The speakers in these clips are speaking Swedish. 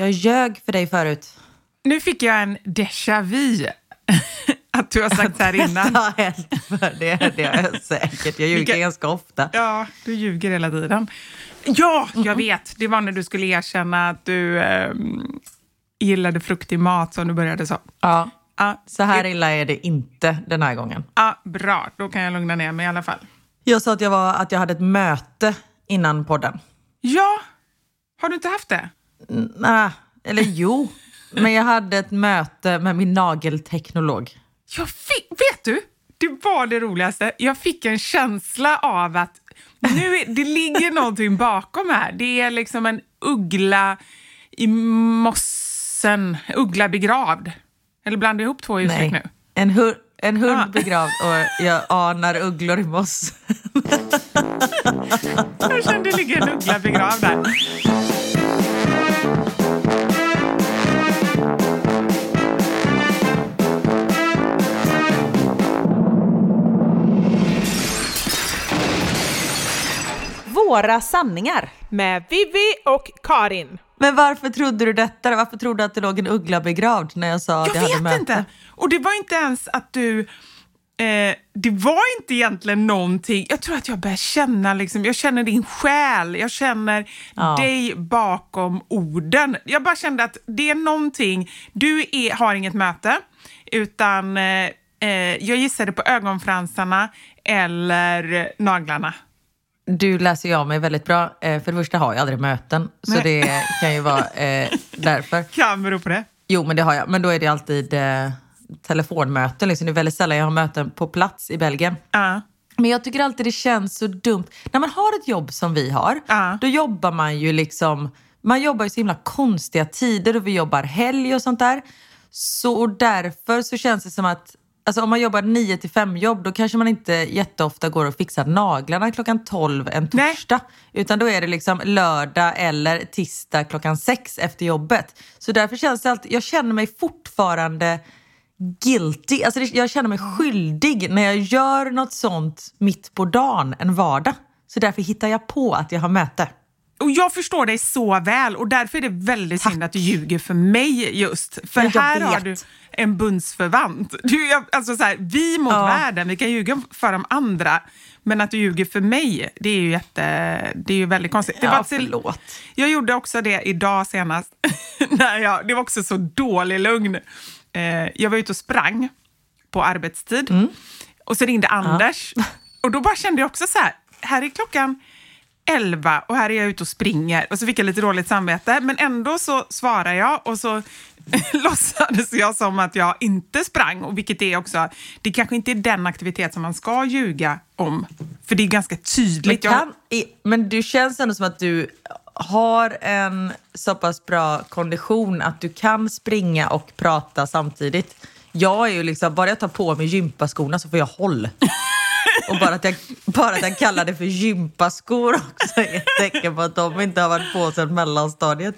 Jag ljög för dig förut. Nu fick jag en déjà vu. Att du har sagt så här innan. Det har det, det har jag säkert. Jag ljuger Vilka- ganska ofta. Ja, du ljuger hela tiden. Ja, jag vet. Det var när du skulle erkänna att du ehm, gillade fruktig mat som du började så. Ja. Ja, Så här illa är det inte den här gången. ja, bra, då kan jag lugna ner mig i alla fall. Jag sa att jag, var, att jag hade ett möte innan podden. Ja, har du inte haft det? Nej, eller jo. Men jag hade ett möte med min nagelteknolog. Jag fick, vet du, det var det roligaste. Jag fick en känsla av att nu det ligger någonting bakom här. Det är liksom en uggla i mossen, uggla begravd. Eller blandar jag ihop två uttryck nu? En, hu- en hund Ah. begravd och jag anar ugglor i moss. Jag kände det ligger en uggla begravd där. Våra sanningar. Med Vivi och Karin. Men varför trodde du detta? Varför trodde du att det låg en uggla begravd när jag sa att jag, Jag hade vet möte? inte. Och det var inte ens att du... Eh, det var inte egentligen någonting. Jag tror att jag börjar känna, liksom, jag känner din själ, jag känner Ja. dig bakom orden. Jag bara kände att det är någonting, du är, har inget möte, utan eh, eh, jag gissade på ögonfransarna eller naglarna. Du läser ju av mig väldigt bra. Eh, För det första har jag aldrig möten, så Nej. det kan ju vara eh, därför. Kan bero på det. Jo, men det har jag. Men då är det alltid eh, telefonmöten. Liksom. Det är väldigt sällan jag har möten på plats i Belgien. Ja. Men jag tycker alltid det känns så dumt. När man har ett jobb som vi har, Ja. då jobbar man ju liksom... Man jobbar ju så himla konstiga tider och vi jobbar helg och sånt där. Så och därför så känns det som att Alltså om man jobbar 9 till 5 jobb då kanske man inte jätteofta går och fixar naglarna klockan 12 en Nej. torsdag. Utan då är det liksom lördag eller tisdag klockan 6 efter jobbet. Så därför känns det alltid, jag känner mig fortfarande guilty. Alltså det, jag känner mig skyldig när jag gör något sånt mitt på dagen, en vardag. Så därför hittar jag på att jag har möte. Och jag förstår dig så väl och därför är det väldigt synd att du ljuger för mig just. För här har vet. du en bundsförvant. Du, alltså så här, vi mot Ja. världen, vi kan ljuga för de andra. Men att du ljuger för mig, det är ju, jätte, det är ju väldigt konstigt. Det Ja, var till- förlåt. Jag gjorde också det idag senast. När jag, det var också så dålig lugn. Eh, jag var ute och sprang på arbetstid. Mm. Och så ringde Anders. Och då bara kände jag också så här, här är klockan 11 och här är jag ute och springer. Och så fick jag lite dåligt samvete. Men ändå så svarar jag och så låtsades jag som att jag inte sprang. Och vilket är också, det kanske inte är den aktivitet som man ska ljuga om. För det är ganska Men, tydligt. Jag- kan, i, men du känns ändå som att du har en så pass bra kondition att du kan springa och prata samtidigt. Jag är ju liksom, bara jag tar på mig gympaskorna så får jag håll. Och bara att, jag, bara att jag kallar det för gympaskor också är ett tecken på att de inte har varit på sedan mellanstadiet.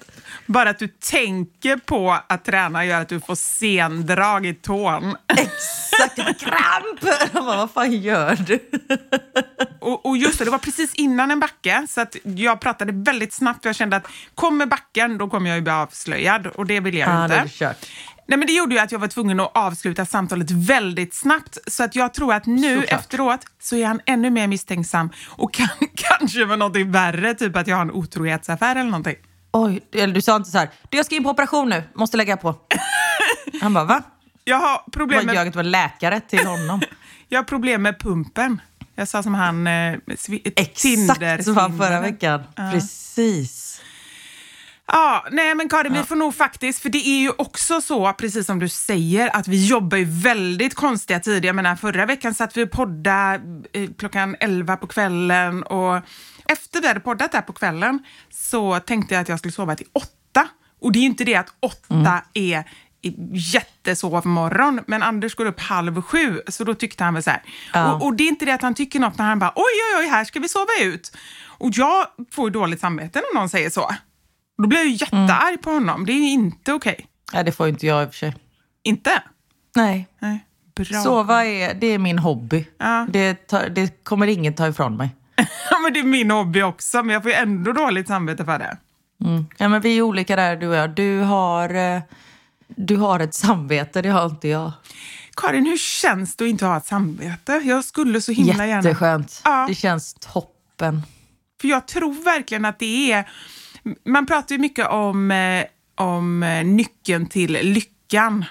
Bara att du tänker på att träna gör att du får sendrag i tån. Exakt, jag kramp! Bara, vad fan gör du? Och, och just det, det var precis innan en backe, så att jag pratade väldigt snabbt. Jag kände att kommer backen, då kommer jag ju bli avslöjad och det vill jag är inte. Nej, men det gjorde ju att jag var tvungen att avsluta samtalet väldigt snabbt. Så att jag tror att nu Såklart. efteråt så är han ännu mer misstänksam och kan, kanske med någonting värre, typ att jag har en otrohetsaffär eller någonting. Oj, eller du sa inte så här, du jag ska in på operation nu, måste lägga på. Han bara, va? Jag har problem med, jag vara läkare till honom. jag har problem med pumpen. Jag sa som han... Eh, Exakt som han förra veckan. Precis. Ja, nej men Karin, vi får nog faktiskt, för det är ju också så, precis som du säger, att vi jobbar ju väldigt konstiga tider. Jag menar, förra veckan satt vi och poddade eh, klockan 11 på kvällen och efter vi hade poddat där på kvällen så tänkte jag att jag skulle sova till 8. Och det är ju inte det att 8 är i jättesovmorgon, men Anders går upp halv sju, så då tyckte han väl så här. Ja. Och, och det är inte det att han tycker något när han bara oj, oj, oj, här ska vi sova ut. Och jag får ju dåligt samvete när någon säger så. Då blir jag ju jättearg på honom. Det är inte okej. Ja, det får inte jag i och för sig. Inte? Nej. Nej. Bra. Sova är, det är min hobby. Ja. Det, tar, det kommer ingen ta ifrån mig. Ja, men det är min hobby också, men jag får ju ändå dåligt samvete för det. Ja, men vi är olika där du och jag. Du har, eh, du har ett samvete, det har inte jag. Karin, hur känns det att inte ha ett samvete? Jag skulle så himla gärna... Jätteskönt. Ja. Det känns toppen. För jag tror verkligen att det är... Man pratar ju mycket om, eh, om eh, nyckeln till lyckan.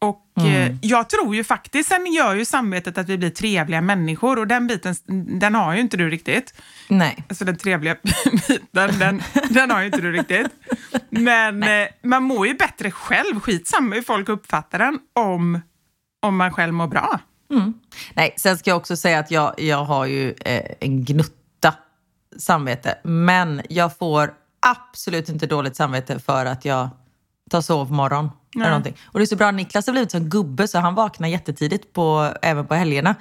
Och Mm. eh, jag tror ju faktiskt, sen gör ju samvetet att vi blir trevliga människor och den biten, den har ju inte du riktigt. Nej. Alltså den trevliga biten, den, den har ju inte du riktigt. Men eh, man mår ju bättre själv, skitsamma hur folk uppfattar den, om, om man själv mår bra. Nej, sen ska jag också säga att jag, jag har ju eh, en gnutta samvete. Men jag får absolut inte dåligt samvete för att jag tar sovmorgon. Eller någonting. Och det är så bra, Niklas har blivit som gubbe så han vaknar jättetidigt på, även på helgerna.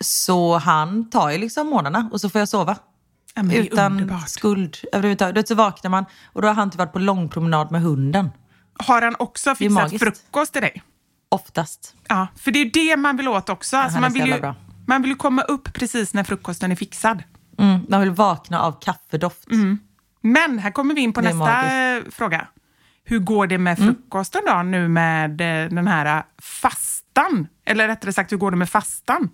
Så han tar ju liksom morgnarna och så får jag sova. Ja, Utan underbart. skuld överhuvudtaget. Så vaknar man och då har han inte varit på långpromenad med hunden. Har han också fixat frukost till dig? Oftast. Ja, för det är det man vill åt också. Alltså han är man, vill ju, man vill ju komma upp precis när frukosten är fixad. Mm, man vill vakna av kaffedoft. Men här kommer vi in på nästa eh, fråga. Hur går det med Mm. frukosten då nu med eh, den här eh, fastan? Eller rättare sagt, hur går det med fastan?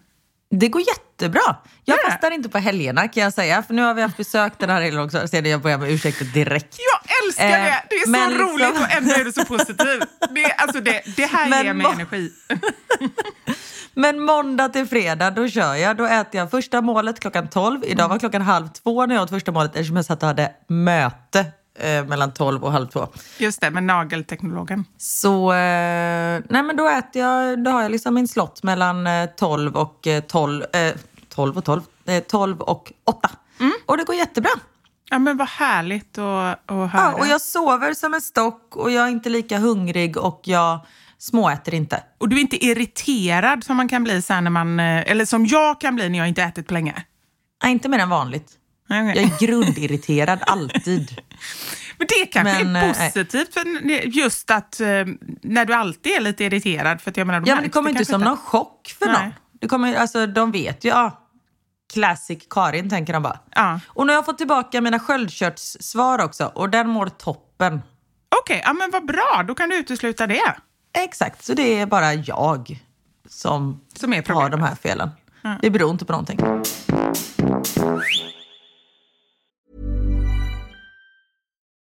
Det går jättebra. Jag det? fastar inte på helgerna kan jag säga. För nu har vi haft besök den här helgen också. Ser jag börjar med ursäkter direkt. Jag älskar Eh, det! Det är så liksom- roligt och ändå är du så positiv. Det, alltså det, det här Men ger mig energi. Men måndag till fredag, då kör jag. Då äter jag första målet klockan 12. Idag var klockan halv två när jag åt första målet eftersom jag satt och hade möte eh, mellan 12 och halv två. Just det, med nagelteknologen. Så eh, nej men då äter jag, då har jag liksom min slott mellan eh, 12 och eh, 12, eh, 12 och 12, eh, 12 och 8. Och det går jättebra. Ja, men vad härligt att, att höra. Ja, och jag sover som en stock och jag är inte lika hungrig och jag småäter inte. Och du är inte irriterad som man kan bli sen när man, eh, eller som jag kan bli när jag inte ätit på länge? Nej, inte mer än vanligt. Nej, okej. Jag är grundirriterad alltid. Men det kanske Men, är eh, positivt, för just att eh, när du alltid är lite irriterad. För att jag menar, Ja, men det kommer inte som någon chock för Nej. någon. Det kommer, alltså, de vet ju, ja, classic Karin tänker de bara. Ja. Och nu har jag fått tillbaka mina sköldkörtssvar också och den mår toppen. Okej, ja, men vad bra. Då kan du utesluta det. Exakt, så det är bara jag som, Som är har de här felen. Det beror inte på någonting.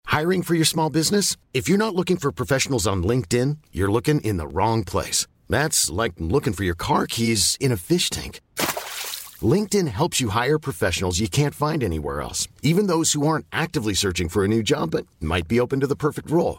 Hiring for your small business? If you're not looking for professionals on LinkedIn, you're looking in the wrong place. That's like looking for your car keys in a fish tank. LinkedIn helps you hire professionals you can't find anywhere else, even those who aren't actively searching for a new job but might be open to the perfect role.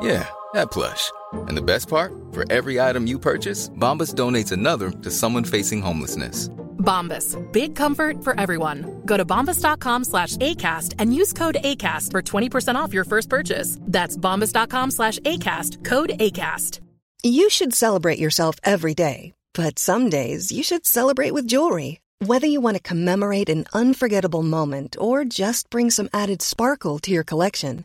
Yeah, that plush. And the best part? For every item you purchase, Bombas donates another to someone facing homelessness. Bombas. Big comfort for everyone. Go to bombas.com slash ACAST and use code ACAST for 20% off your first purchase. That's bombas.com slash ACAST. Code ACAST. You should celebrate yourself every day, but some days you should celebrate with jewelry. Whether you want to commemorate an unforgettable moment or just bring some added sparkle to your collection,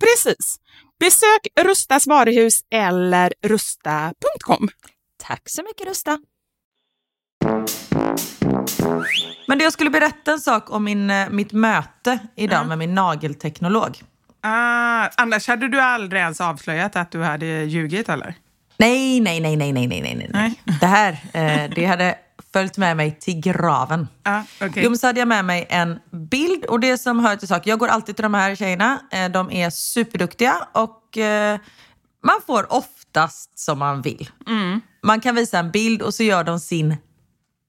Precis. Besök Rustas varuhus eller rusta.com. Tack så mycket Rusta. Men det jag skulle berätta en sak om min, eh, mitt möte idag mm. med min nagelteknolog. Ah, annars hade du aldrig ens avslöjat att du hade ljugit eller? Nej, nej, nej, nej, nej, nej, nej, nej. Nej. Det här, eh, det hade följt med mig till graven. Ah, okay. Jo, men så hade jag med mig en bild och det som hör till saken, jag går alltid till de här tjejerna, eh, de är superduktiga och eh, man får oftast som man vill. Man kan visa en bild och så gör de sin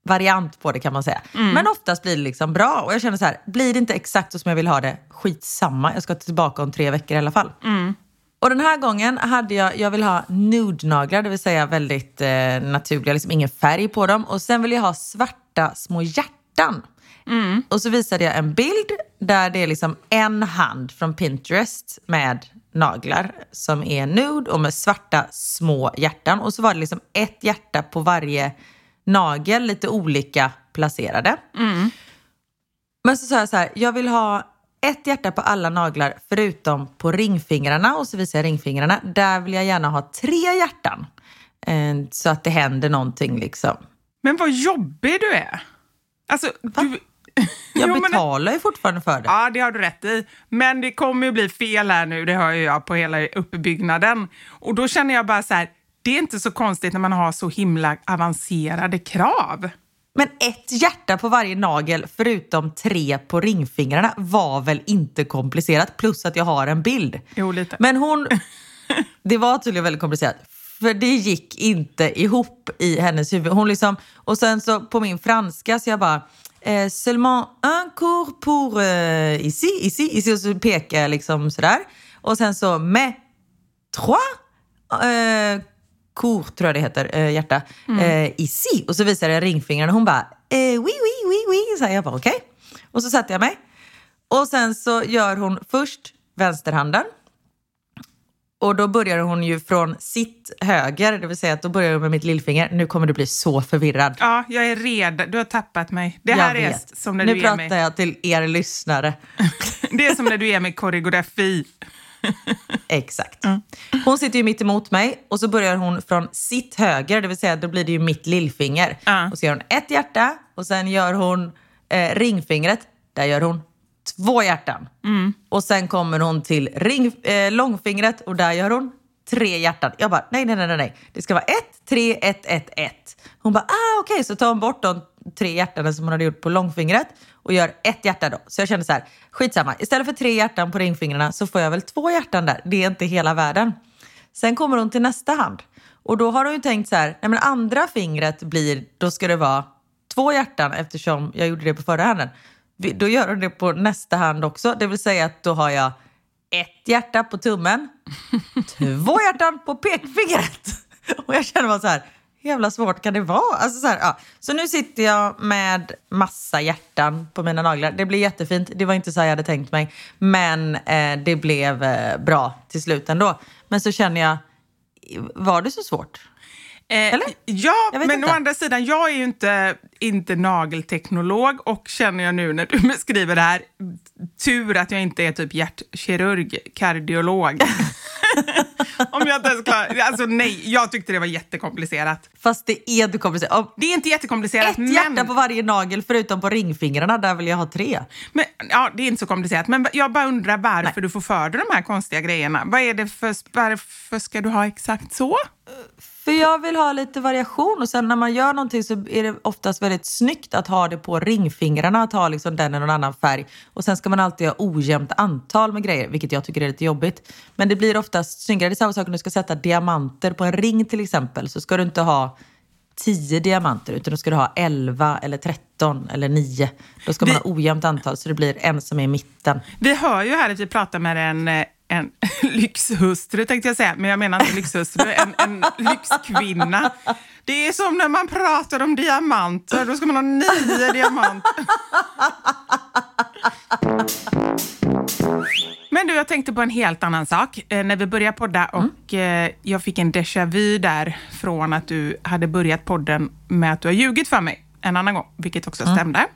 variant på det kan man säga. Men oftast blir det liksom bra och jag känner så här, blir det inte exakt så som jag vill ha det, skitsamma, jag ska tillbaka om tre veckor i alla fall. Och den här gången hade jag, jag vill ha nude-naglar, det vill säga väldigt eh, naturliga, liksom ingen färg på dem. Och sen vill jag ha svarta små hjärtan. Och så visade jag en bild där det är liksom en hand från Pinterest med naglar som är nude och med svarta små hjärtan. Och så var det liksom ett hjärta på varje nagel, lite olika placerade. Men så sa jag så här, jag vill ha ett hjärta på alla naglar förutom på ringfingrarna och så visar jag ringfingrarna. Där vill jag gärna ha tre hjärtan. Eh, så att det händer någonting liksom. Men vad jobbig du är. Alltså, du... Jag betalar ju fortfarande för det. Ja, det har du rätt i. Men det kommer ju bli fel här nu, det hör ju jag på hela uppbyggnaden. Och då känner jag bara så här, det är inte så konstigt när man har så himla avancerade krav. Men ett hjärta på varje nagel förutom tre på ringfingrarna var väl inte komplicerat? Plus att jag har en bild. Jo, lite. Men hon... Det var tydligen väldigt komplicerat. För det gick inte ihop i hennes huvud. Hon liksom, och sen så på min franska så jag bara... Eh, seulement un cours pour eh, ici, ici, ici. Och så pekar jag liksom sådär. Och sen så med trois eh, cours, tror jag det heter, eh, hjärta, eh, ici. Och så visade jag ringfingrarna och hon bara eh, oui, oui, oui, oui. Så jag bara okej. Och så satte jag mig. Och sen så gör hon först vänsterhanden. Och då börjar hon ju från sitt höger, det vill säga att då börjar hon med mitt lillfinger. Nu kommer du bli så förvirrad. Ja, jag är redo. Du har tappat mig. Det Jag här är vet. som när nu du är pratar med, jag till er lyssnare. det är som när du är med koreografi. Exakt. Hon sitter ju mitt emot mig och så börjar hon från sitt höger, det vill säga då blir det ju mitt lillfinger. Ja. Och så gör hon ett hjärta och sen gör hon eh, ringfingret, där gör hon två hjärtan. Och sen kommer hon till ring, eh, långfingret och där gör hon tre hjärtan. Jag bara, nej, nej, nej, nej. Det ska vara ett, tre, ett, ett, ett. Hon bara, ah okej, så tar hon bort de tre hjärtan som hon hade gjort på långfingret och gör ett hjärta då. Så jag kände så här, skitsamma. Istället för tre hjärtan på ringfingrarna så får jag väl två hjärtan där. Det är inte hela världen. Sen kommer hon till nästa hand och då har hon ju tänkt så här, nej men andra fingret blir, då ska det vara två hjärtan eftersom jag gjorde det på förra handen. Då gör hon det på nästa hand också, det vill säga att då har jag ett hjärta på tummen, två hjärtan på pekfingret. Och jag känner bara så här, jävla svårt kan det vara? Alltså så, här, ja. så nu sitter jag med massa hjärtan på mina naglar. Det blir jättefint, det var inte så jag hade tänkt mig. Men eh, det blev eh, bra till slut ändå. Men så känner jag, var det så svårt? Eh, Eller? Ja, men inte. å andra sidan, jag är ju inte, inte nagelteknolog och känner jag nu när du beskriver det här, tur att jag inte är typ hjärtkirurg, kardiolog. Om jag inte ens klarar, alltså nej, jag tyckte det var jättekomplicerat. Fast det är det komplicerat. Om Det är inte jättekomplicerat, Ett men, hjärta på varje nagel förutom på ringfingrarna, där vill jag ha tre. men... Ja, det är inte så komplicerat, men jag bara undrar varför du får för dig de här konstiga grejerna. Vad är det för, varför ska du ha exakt så? För jag vill ha lite variation och sen när man gör någonting så är det oftast väldigt snyggt att ha det på ringfingrarna, att ha liksom den i någon annan färg. Och sen ska man alltid ha ojämnt antal med grejer, vilket jag tycker är lite jobbigt. Men det blir oftast snyggare. Det är samma sak om du ska sätta diamanter på en ring till exempel, så ska du inte ha 10 diamanter utan då ska du ha 11 eller 13 eller 9. Då ska man Vi- ha ojämnt antal så det blir en som är i mitten. Vi hör ju här att vi pratar med en, eh, en lyxhustru, tänkte jag säga, men jag menar inte lyxhustru, en, en lyxkvinna. Det är som när man pratar om diamanter, då ska man ha nio diamanter. Men du, jag tänkte på en helt annan sak. Eh, när vi började podda och eh, jag fick en déjà vu där från att du hade börjat podden med att du har ljugit för mig en annan gång, vilket också stämde.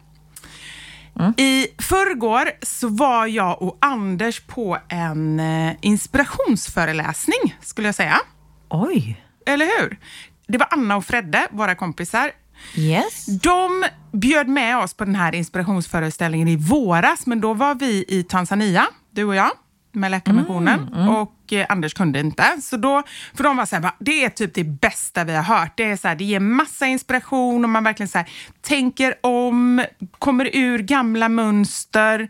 I förrgår så var jag och Anders på en eh, inspirationsföreläsning, skulle jag säga. Oj! Eller hur? Det var Anna och Fredde, våra kompisar. Yes. De bjöd med oss på den här inspirationsföreställningen i våras, men då var vi i Tanzania, du och jag. Med Läkarmissionen och eh, Anders kunde inte. Så då, för de var så här, "Va, det är typ det bästa vi har hört. Det, är så här, det ger massa inspiration och man verkligen så här, tänker om, kommer ur gamla mönster.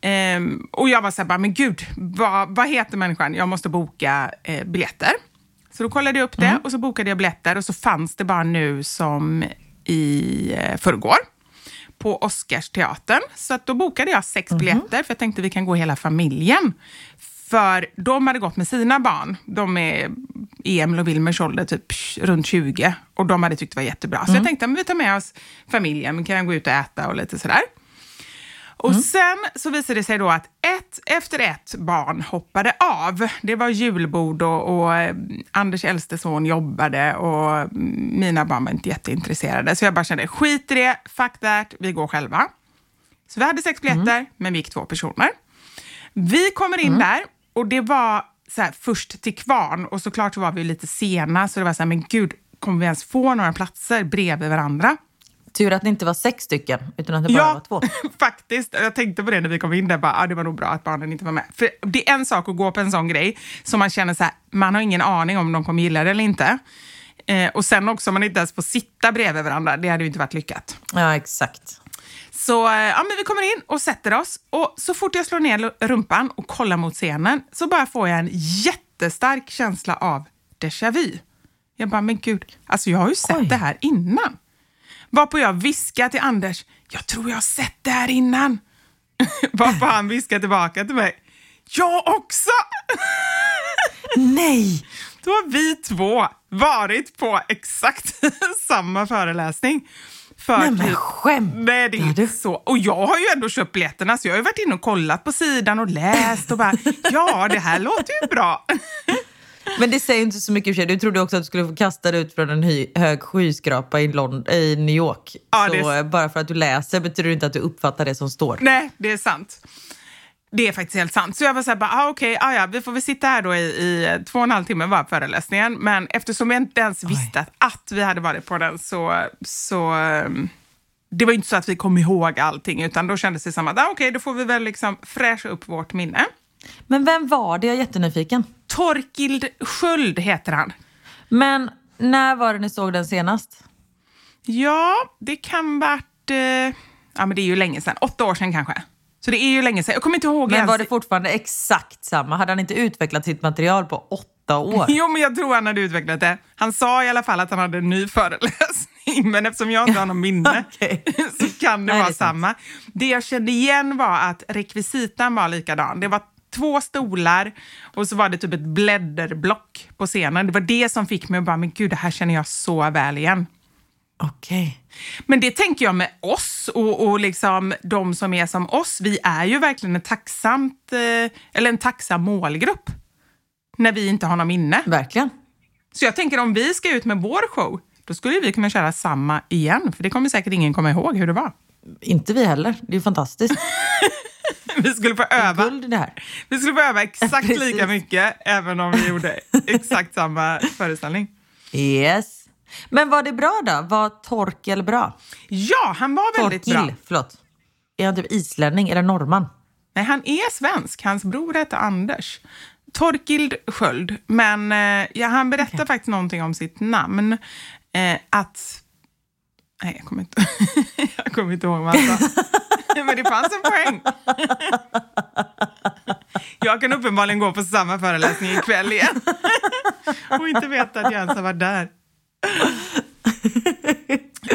Ehm, och jag var så här, men gud, vad, vad heter människan? Jag måste boka eh, biljetter. Så då kollade jag upp det och så bokade jag biljetter och så fanns det bara nu som i eh, förrgår på Oscarsteatern. Så att då bokade jag sex biljetter för jag tänkte vi kan gå hela familjen. För de hade gått med sina barn. De är i Emil och Wilmers ålder, typ runt 20. Och de hade tyckt det var jättebra. Så jag tänkte att vi tar med oss familjen, vi kan gå ut och äta och lite sådär. Och sen så visade det sig då att ett efter ett barn hoppade av. Det var julbord och, och eh, Anders äldste son jobbade och mm, mina barn var inte jätteintresserade. Så jag bara kände, skit i det, fuck that, vi går själva. Så vi hade sex biljetter, men vi gick två personer. Vi kommer in där och det var så här, först till kvarn och såklart så var vi lite sena så det var så här, men gud, kommer vi ens få några platser bredvid varandra? Tur att det inte var sex stycken, utan att det bara var två. faktiskt. Jag tänkte på det när vi kom in där, bara, ah, det var nog bra att barnen inte var med. För det är en sak att gå på en sån grej som man känner så här, man har ingen aning om de kommer gilla det eller inte. Eh, och sen också om man inte ens får sitta bredvid varandra, det hade ju inte varit lyckat. Ja, exakt. Så eh, ja, men vi kommer in och sätter oss och så fort jag slår ner rumpan och kollar mot scenen så bara får jag en jättestark känsla av déjà vu. Jag bara, men gud, alltså jag har ju sett Oj. det här innan. Varpå jag viskar till Anders, jag tror jag har sett det här innan. Varpå han viskar tillbaka till mig, jag också! Nej! Då har vi två varit på exakt samma föreläsning. För Nej men typ- skämt! Nej, det är inte så. Och jag har ju ändå köpt biljetterna, så jag har ju varit inne och kollat på sidan och läst och bara, ja, det här låter ju bra. Men det säger inte så mycket för sig. Du trodde också att du skulle få kasta dig ut från en hy- hög skyskrapa i, Lond- i New York. Ja, så är- eh, bara för att du läser betyder det inte att du uppfattar det som står. Nej, det är sant. Det är faktiskt helt sant. Så jag var så här, bara, ah, okej, ah, ja, vi får väl sitta här då i, i två och en halv timme var föreläsningen. Men eftersom jag inte ens visste att, att vi hade varit på den så, så ehm, det var inte så att vi kom ihåg allting, utan då kändes det som att ah, okej, då får vi väl liksom fräscha upp vårt minne. Men vem var det? Jag är jättenyfiken. Torkild Sköld heter han. Men när var det ni såg den senast? Ja, det kan varit... Eh, ja, men det är ju länge sedan. Åtta år sedan kanske. Så det är ju länge sedan. Jag kommer inte ihåg Men ens. var det fortfarande exakt samma? Hade han inte utvecklat sitt material på åtta år? Jo, men jag tror han hade utvecklat det. Han sa i alla fall att han hade en ny föreläsning, men eftersom jag inte har något minne Okej. så kan det Nej, det vara sant. samma. Det jag kände igen var att rekvisitan var likadan. Det var två stolar och så var det typ ett blädderblock på scenen. Det var det som fick mig att bara, men gud, det här känner jag så väl igen. Okej. Men det tänker jag med oss och, och liksom de som är som oss. Vi är ju verkligen en, tacksamt, eh, eller en tacksam målgrupp när vi inte har något minne. Verkligen. Så jag tänker om vi ska ut med vår show, då skulle vi kunna köra samma igen. För det kommer säkert ingen komma ihåg hur det var. Inte vi heller. Det är fantastiskt. Vi skulle få öva, Guld det här. vi skulle få öva exakt lika mycket, även om vi gjorde exakt samma föreställning. Yes. Men var det bra då? Var Torkel bra? Ja, han var väldigt Torkil, bra. förlåt. Är han typ islänning eller norrman? Nej, han är svensk. Hans bror hette Anders. Torkild Sköld. Men eh, ja, han berättar faktiskt någonting om sitt namn. Eh, att... Nej, jag kommer inte, jag kommer inte ihåg vad han sa. Men det fanns en poäng. Jag kan uppenbarligen gå på samma föreläsning ikväll igen. Och inte veta att jag ens har varit där.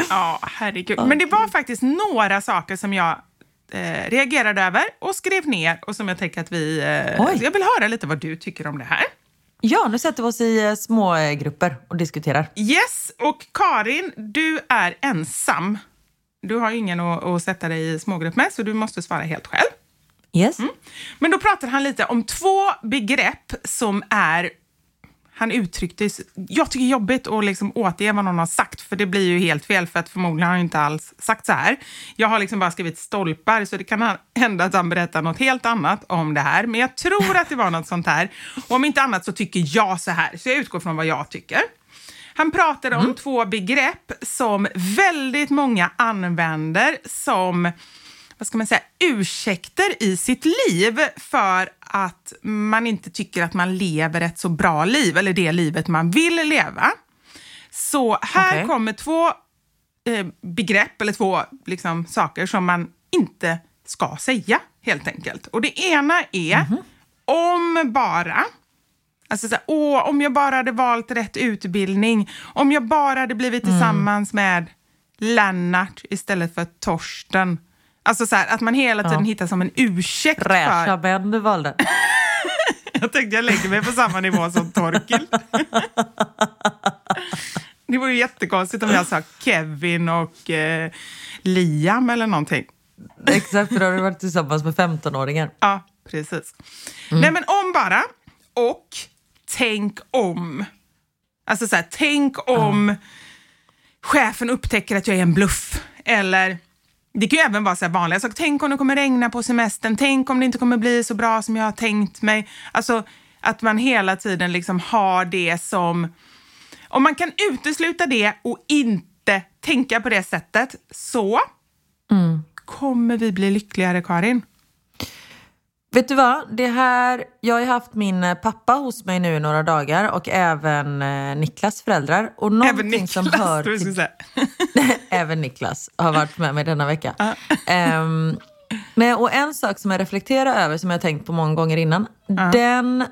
Ja, herregud. Men det var faktiskt några saker som jag eh, reagerade över och skrev ner och som jag tänker att vi... Eh, jag vill höra lite vad du tycker om det här. Ja, nu sätter vi oss i eh, små eh, grupper och diskuterar. Yes, och Karin, du är ensam. Du har ingen att, att sätta dig i smågrupp med, så du måste svara helt själv. Yes. Men då pratar han lite om två begrepp som är... Han uttryckte... Jag tycker det är jobbigt att liksom återge vad någon har sagt, för det blir ju helt fel, för att förmodligen har han inte alls sagt så här. Jag har liksom bara skrivit stolpar, så det kan hända att han berättar något helt annat om det här. Men jag tror att det var något sånt här. Och om inte annat så tycker jag så här, så jag utgår från vad jag tycker. Han pratade om två begrepp som väldigt många använder som vad ska man säga, ursäkter i sitt liv för att man inte tycker att man lever ett så bra liv, eller det livet man vill leva. Så här Okej. kommer två eh, begrepp, eller två liksom, saker som man inte ska säga, helt enkelt. Och det ena är om bara. Alltså så här, åh, om jag bara hade valt rätt utbildning, om jag bara hade blivit tillsammans med Lennart istället för Torsten. Alltså så här, att man hela tiden hittar som en ursäkt Fräscha för... män du valde. Jag tänkte jag lägger mig på samma nivå som Torkel. Det vore ju jättekonstigt om jag sa Kevin och eh, Liam eller någonting. Exakt, för då har du varit tillsammans med 15-åringar. Ja, precis. Nej, men om bara. Och tänk om. Alltså så här, tänk om chefen upptäcker att jag är en bluff. Eller, det kan ju även vara så här vanliga saker. Tänk om det kommer regna på semestern. Tänk om det inte kommer bli så bra som jag har tänkt mig. Alltså att man hela tiden liksom har det som... Om man kan utesluta det och inte tänka på det sättet så kommer vi bli lyckligare, Karin. Vet du vad? Det här, jag har haft min eh, pappa hos mig nu i några dagar och även eh, Niklas föräldrar. Och Även Niklas, som hör till, säga. även Niklas har varit med mig denna vecka. Ehm, nej, och en sak som jag reflekterar över, som jag har tänkt på många gånger innan. Den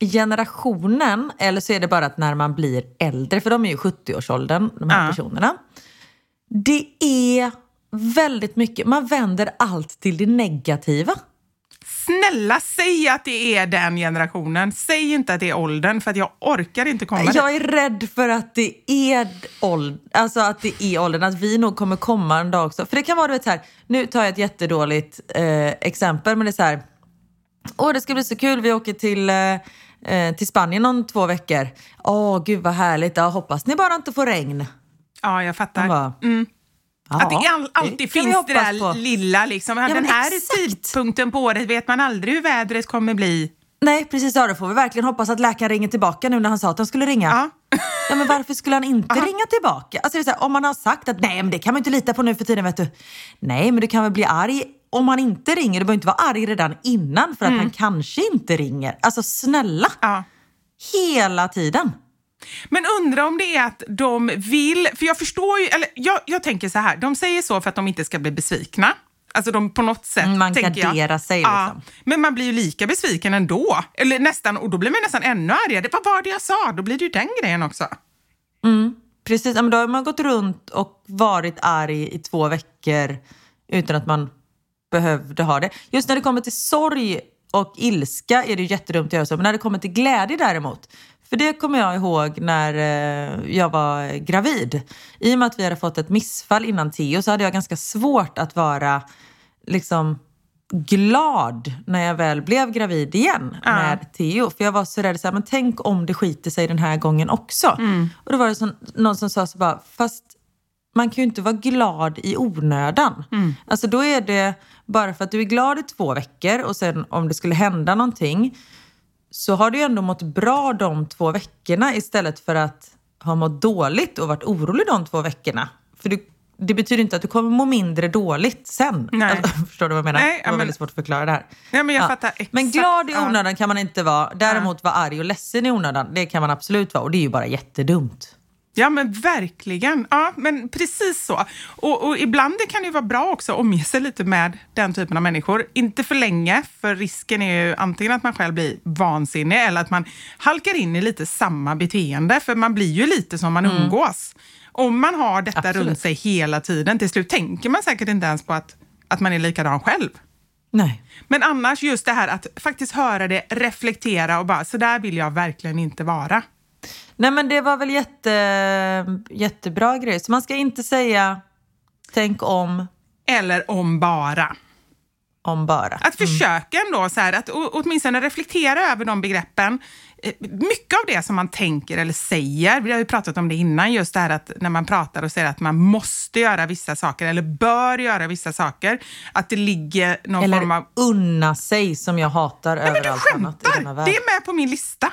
generationen, eller så är det bara att när man blir äldre, för de är ju 70-årsåldern, de här Ja. personerna. Det är väldigt mycket, man vänder allt till det negativa. Snälla, säg att det är den generationen. Säg inte att det är åldern, för att jag orkar inte komma dit. Jag är rädd för att det är åldern, alltså att det är åldern, att vi nog kommer komma en dag också. För det kan vara, du vet så här, nu tar jag ett jättedåligt eh, exempel, men det är så här, åh det ska bli så kul, vi åker till, eh, eh, till Spanien om två veckor. Åh gud vad härligt, ja, hoppas ni bara inte får regn. Ja, jag fattar. Bara, Ja, att det all, alltid det finns det där på. lilla. Liksom. Ja, den här exakt. tidpunkten på året vet man aldrig hur vädret kommer bli. Nej precis, ja, då får vi verkligen hoppas att läkaren ringer tillbaka nu när han sa att han skulle ringa. Ja. Ja, men varför skulle han inte ringa tillbaka? Alltså, här, om man har sagt att nej, men det kan man inte lita på nu för tiden, vet du. Nej, men du kan väl bli arg om han inte ringer. Du behöver inte vara arg redan innan för att han kanske inte ringer. Alltså snälla, Ja. hela tiden. Men undrar om det är att de vill, för jag förstår ju, eller jag, jag tänker så här, de säger så för att de inte ska bli besvikna. Alltså de på något sätt, Mm, man garderar sig, Ja, liksom. men man blir ju lika besviken ändå. Eller nästan, och då blir man nästan ännu argare. Vad var det jag sa? Då blir det ju den grejen också. Precis, ja, men då har man gått runt och varit arg i två veckor utan att man behövde ha det. Just när det kommer till sorg och ilska är det jättedumt att göra så. Men när det kommer till glädje däremot. För det kommer jag ihåg när eh, jag var gravid. I och med att vi hade fått ett missfall innan Theo så hade jag ganska svårt att vara liksom glad när jag väl blev gravid igen med Theo. För jag var så rädd, så här, men tänk om det skiter sig den här gången också. Och då var det så, någon som sa så bara, fast man kan ju inte vara glad i onödan. Alltså då är det bara för att du är glad i två veckor och sen om det skulle hända någonting så har du ändå mått bra de två veckorna istället för att ha mått dåligt och varit orolig de två veckorna. För du, det betyder inte att du kommer må mindre dåligt sen. Nej. Alltså, förstår du vad jag menar? Nej, det ja, var men- väldigt svårt att förklara det här. Ja, men jag fattar exakt. Men glad i Ja. onödan kan man inte vara. Däremot vara arg och ledsen i onödan, det kan man absolut vara. Och det är ju bara jättedumt. Ja, men verkligen. Ja, men precis så. Och, och ibland det kan det ju vara bra också att omge sig lite med den typen av människor. Inte för länge, för risken är ju antingen att man själv blir vansinnig eller att man halkar in i lite samma beteende, för man blir ju lite som man umgås. Om man har detta Absolut. runt sig hela tiden, till slut tänker man säkert inte ens på att, att man är likadan själv. Nej. Men annars just det här att faktiskt höra det, reflektera och bara, så där vill jag verkligen inte vara. Nej men det var väl jätte, jättebra grej. Så man ska inte säga tänk om, Eller om bara. om bara. Att försöka ändå, så här, att åtminstone reflektera över de begreppen. Eh, Mycket av det som man tänker eller säger, vi har ju pratat om det innan, just det här att när man pratar och säger att man måste göra vissa saker eller bör göra vissa saker, att det ligger någon Eller form av... unna sig som jag hatar Nej, men över du allt annat i denna skämtar! värld. Det är med på min lista.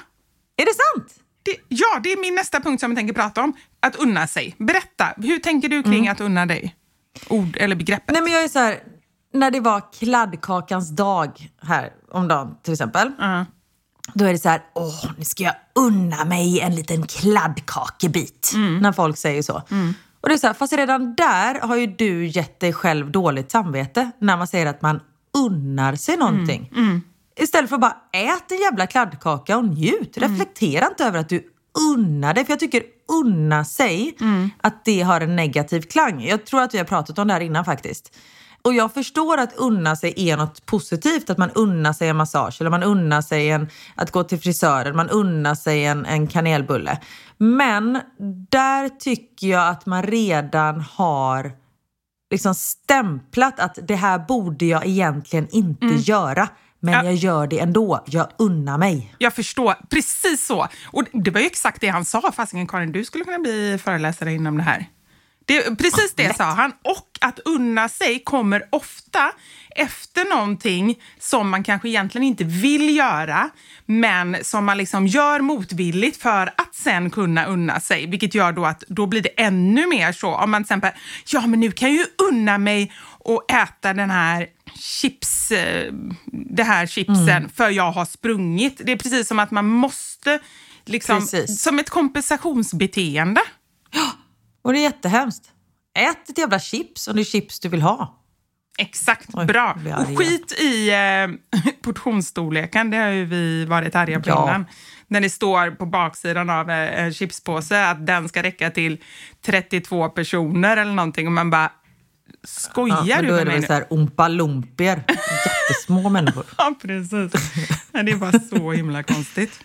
Är det sant? Det, ja, det är min nästa punkt som jag tänker prata om. Att unna sig. Berätta, hur tänker du kring att unna dig? Ord eller begreppet? Nej men jag är så här, när det var kladdkakans dag här om dagen till exempel. Då är det så här, åh, nu ska jag unna mig en liten kladdkakebit. När folk säger så. Och det är så här, fast redan där har ju du gett dig själv dåligt samvete. När man säger att man unnar sig någonting. Istället för att bara ät en jävla kladdkaka och njut. Reflektera inte över att du unnar dig. För jag tycker unna sig, att det har en negativ klang. Jag tror att vi har pratat om det här innan faktiskt. Och jag förstår att unna sig är något positivt. Att man unnar sig en massage eller man unnar sig en, att gå till frisören. Man unnar sig en, en kanelbulle. Men där tycker jag att man redan har liksom stämplat att det här borde jag egentligen inte göra. Men Ja. jag gör det ändå. Jag unnar mig. Jag förstår, precis så. Och det var ju exakt det han sa. Fasiken Karin, du skulle kunna bli föreläsare inom det här. Det, precis det sa han. Och att unna sig kommer ofta efter någonting som man kanske egentligen inte vill göra, men som man liksom gör motvilligt för att sen kunna unna sig. Vilket gör då att då blir det ännu mer så. Om man till exempel, ja men nu kan jag ju unna mig och äta den här chips, eh, det här chipsen för jag har sprungit. Det är precis som att man måste, liksom, Precis. som ett kompensationsbeteende. Och det är jättehemskt. Ät ett jävla chips om det är chips du vill ha. Exakt, Oj, bra. Och skit i eh, portionsstorleken, det har ju vi varit arga på Ja. innan. När det står på baksidan av eh, en chipspåse att den ska räcka till 32 personer eller någonting och man bara, skojar Ja, du då är med det mig väl nu? så här umpa lumpier. Jättesmå människor. Ja, precis. Det är bara så himla konstigt.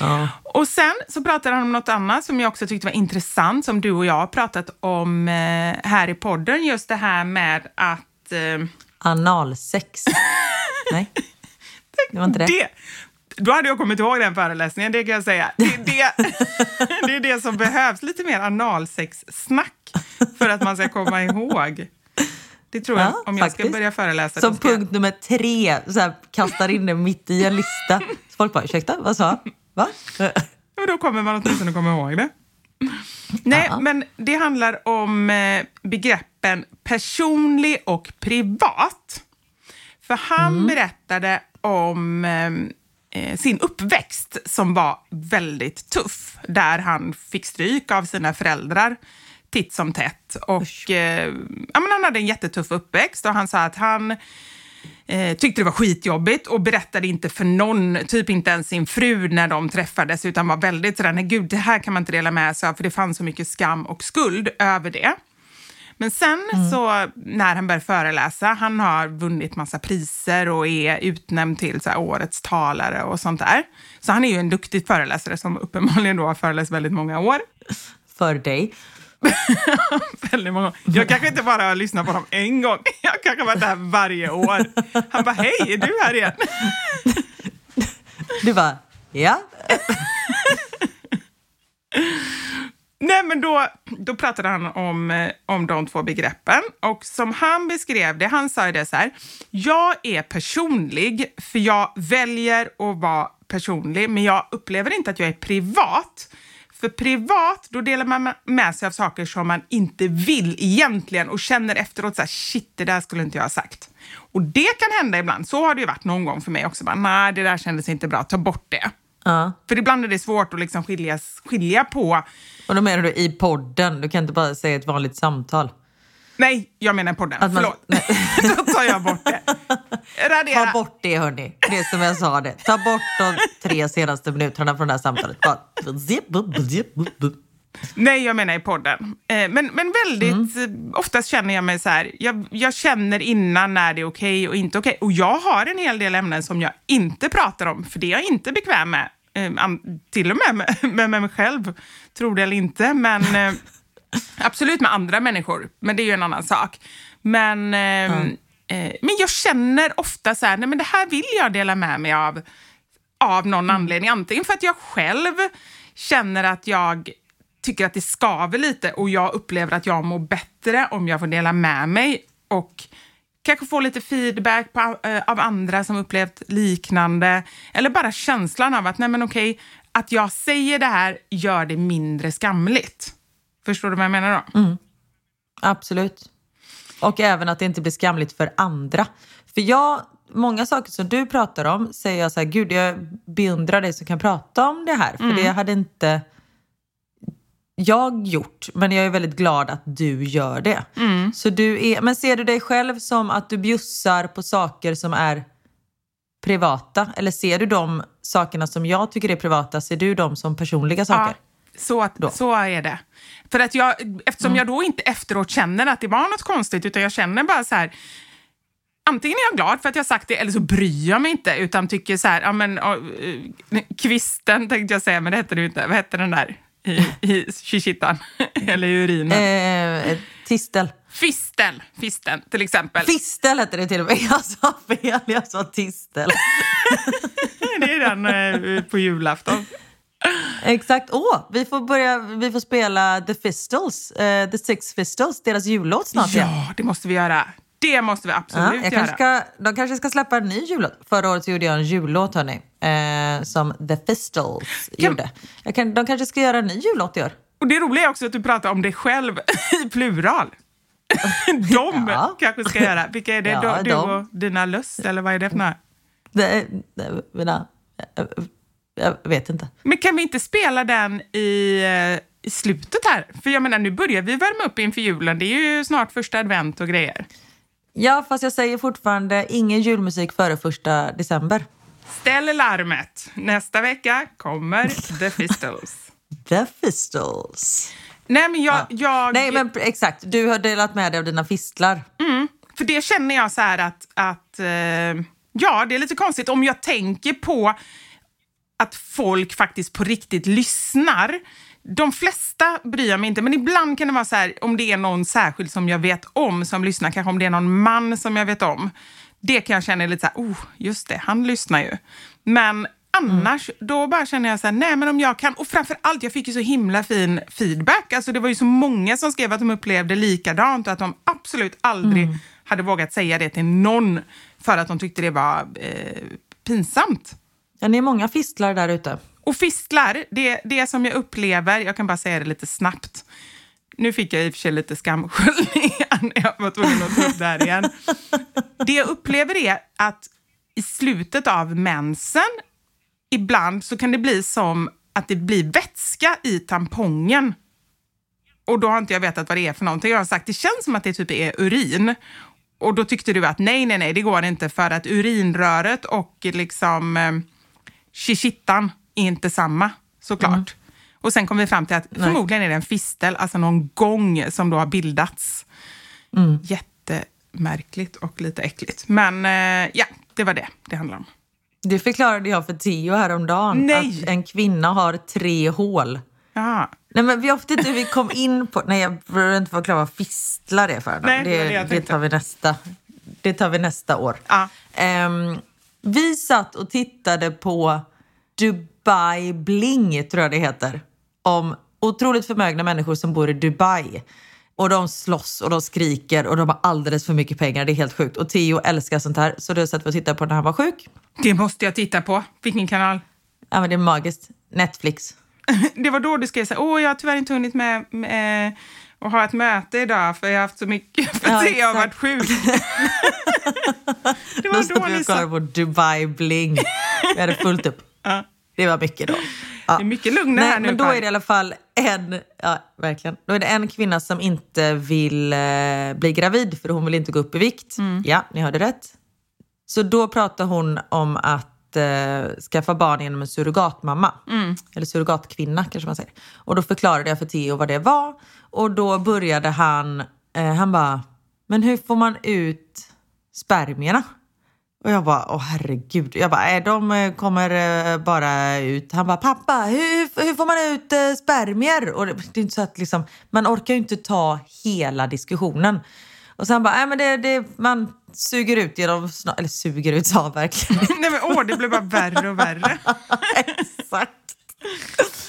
Ja. Och sen så pratade han om något annat som jag också tyckte var intressant, som du och jag har pratat om eh, här i podden. Just det här med att... Eh, Analsex. Nej, det var inte det. det, då hade jag kommit ihåg den föreläsningen, det kan jag säga. Det, det, det är det som behövs, lite mer analsexsnack för att man ska komma ihåg. Det tror jag, Ja, om jag ska börja föreläsa. Som ska punkt nummer tre, så här, kastar in det mitt i en lista. Så folk bara, ursäkta, vad sa? Va? Och då kommer man åtminstone komma ihåg det. Nej, Ja. men det handlar om eh, begreppen personlig och privat. För han berättade om eh, eh, sin uppväxt som var väldigt tuff, där han fick stryk av sina föräldrar titt som tätt. Och, eh, ja, men han hade en jättetuff uppväxt och han sa att han eh, tyckte det var skitjobbigt och berättade inte för någon, typ inte ens sin fru när de träffades, utan var väldigt sådär, nej gud, det här kan man inte dela med sig av, för det fanns så mycket skam och skuld över det. Men sen så när han började föreläsa, han har vunnit massa priser och är utnämnd till så årets talare och sånt där. Så han är ju en duktig föreläsare som uppenbarligen då har föreläst väldigt många år. För dig. väldigt många. Jag kanske inte bara har lyssnat på honom en gång. Jag kanske har varit där varje år. Han bara, hej, är du här igen? Du bara, ja. Nej, men då, då pratade han om, eh, om de två begreppen. Och som han beskrev det, han sa det så här. Jag är personlig för jag väljer att vara personlig, men jag upplever inte att jag är privat. För privat, då delar man med sig av saker som man inte vill egentligen och känner efteråt så här, shit, det där skulle inte jag ha sagt. Och det kan hända ibland. Så har det ju varit någon gång för mig också. Bara, Nej, det där kändes inte bra, ta bort det. ja. För ibland är det svårt att liksom skilja, skilja på Och då menar du i podden, du kan inte bara säga ett vanligt samtal. Nej, jag menar podden. Att man- Förlåt. Då tar jag bort det. Radera. Ta bort det hörni. Det som jag sa det. Ta bort de tre senaste minuterna från det här samtalet. Bara... Nej, jag menar i podden. Eh, Men, men väldigt eh, oftast känner jag mig så här, jag, jag känner innan när det är okej och inte okej. Och jag har en hel del ämnen som jag inte pratar om, för det är jag inte bekväm med. Eh, Till och med med, med, med mig själv, tror det eller inte. Men absolut med andra människor, men det är ju en annan sak. Men, eh, eh, men jag känner ofta så här, nej men det här vill jag dela med mig av av någon anledning. Antingen för att jag själv känner att jag tycker att det skaver lite och jag upplever att jag mår bättre om jag får dela med mig och kanske få lite feedback på, eh, av andra som upplevt liknande. Eller bara känslan av att, nej men okej, att jag säger det här gör det mindre skamligt. Förstår du vad jag menar då? Absolut. Och även att det inte blir skamligt för andra. För jag, många saker som du pratar om säger jag så här, gud jag beundrar dig som kan prata om det här. För Mm. det hade inte jag gjort, men jag är väldigt glad att du gör det. Mm. Så du är, men ser du dig själv som att du bjussar på saker som är privata? Eller ser du de sakerna som jag tycker är privata, ser du dem som personliga saker? Ja, så, Då. att, så är det. För att jag, eftersom Mm. jag då inte efteråt känner att det var något konstigt, utan jag känner bara så här, antingen är jag glad för att jag sagt det eller så bryr jag mig inte utan tycker så här, ja men ja, eh, kvisten tänkte jag säga, men det heter det ju inte. Vad heter den där i, i shishittan? eller i urinen? Eh, tistel. Fistel, fisten till exempel. Fistel hette det till och med. Jag sa fel, jag sa tistel. det är den eh, på julafton. Exakt. Åh, vi får börja, vi får spela The Fistles, eh, The Six Fistles, deras jullåt snart igen. Ja, det måste vi göra. Det måste vi Ja, absolut jag göra. kanske ska, de kanske ska släppa en ny jullåt. Förra året gjorde jag en jullåt hörni, eh, som The Fistles gjorde. Jag kan, de kanske ska göra en ny jullåt i år. Och det roliga är också att du pratar om dig själv i plural. de Ja. kanske ska göra. Vilka är det? Ja, du, de. och dina löss, eller vad är det för några? Det, det, mina, jag, jag vet inte. Men kan vi inte spela den i, eh, i slutet här? För jag menar, nu börjar vi värma upp inför julen. Det är ju snart första advent och grejer. Ja, fast jag säger fortfarande ingen julmusik före första december. Ställ larmet. Nästa vecka kommer The Fistles. The Fistles. Nej, men jag... jag Nej, men exakt. Du har delat med dig av dina fistlar. För det känner jag så här att, att eh, ja, det är lite konstigt om jag tänker på att folk faktiskt på riktigt lyssnar. De flesta bryr jag mig inte, men ibland kan det vara så här om det är någon särskild som jag vet om som lyssnar, kanske om det är någon man som jag vet om. Det kan jag känna lite så här, oh, just det, han lyssnar ju. Men annars, då bara känner jag så här, nej men om jag kan, och framför allt, jag fick ju så himla fin feedback. Alltså det var ju så många som skrev att de upplevde likadant och att de absolut aldrig hade vågat säga det till någon för att de tyckte det var eh, pinsamt. Ja, ni är många fistlar där ute. Och fistlar, det, det som jag upplever, jag kan bara säga det lite snabbt. Nu fick jag i och för sig lite skamsköljningar när jag var tvungen att ta upp det här igen. Det jag upplever är att i slutet av mensen, ibland så kan det bli som att det blir vätska i tampongen. Och då har inte jag vetat vad det är för någonting. Jag har sagt det känns som att det typ är urin. Och då tyckte du att nej, nej, nej, det går inte för att urinröret och liksom eh, shishittan är inte samma, såklart. Och sen kom vi fram till att förmodligen är det en fistel, alltså någon gång som då har bildats. Jättemärkligt och lite äckligt. Men eh, ja, det var det det handlade om. Det förklarade jag för Theo häromdagen. Nej. Att en kvinna har tre hål. Ja, Nej, men vi ofta inte vi kom in på... Nej, jag behöver inte förklara vad fistlar är för. Nej, det det, det tar vi nästa, det tar vi nästa år. Ja. Ehm, vi satt och tittade på Dubai Bling, tror jag det heter. Om otroligt förmögna människor som bor i Dubai. Och de slåss och de skriker och de har alldeles för mycket pengar. Det är helt sjukt. Och Theo älskar sånt här. Så då satt vi och tittade på när han var sjuk. det måste jag titta på. Vilken kanal? Ja, men det är magiskt. Netflix. Det var då du skrev så här, åh jag har tyvärr inte hunnit med, med att ha ett möte idag för jag har haft så mycket, för Ja, jag har varit sjuk. det Då var satt då vi och kollade på Dubai Bling. Vi hade fullt upp. Ja. Det var mycket då. Ja. Det är mycket lugnare Nej, här nu. men då är det i alla fall en, ja, verkligen. Då är det en kvinna som inte vill eh, bli gravid för hon vill inte gå upp i vikt. Mm. Ja, ni hörde rätt. Så då pratar hon om att eh, skaffa barn genom en surrogatmamma. Mm. Eller surrogatkvinna kanske man säger. Och då förklarade jag för Theo vad det var. Och då började han, eh, han bara, men hur får man ut spermierna? Och jag bara, åh herregud. Jag bara, äh, de eh, kommer eh, bara ut. Han bara, pappa, hur, hur får man ut eh, spermier? Och det, det är inte så att liksom, man orkar ju inte ta hela diskussionen. Och sen bara, äh, men det, det, man suger ut genom, eller suger ut sa han verkligen Nej men åh, det blev bara värre och värre. Exakt.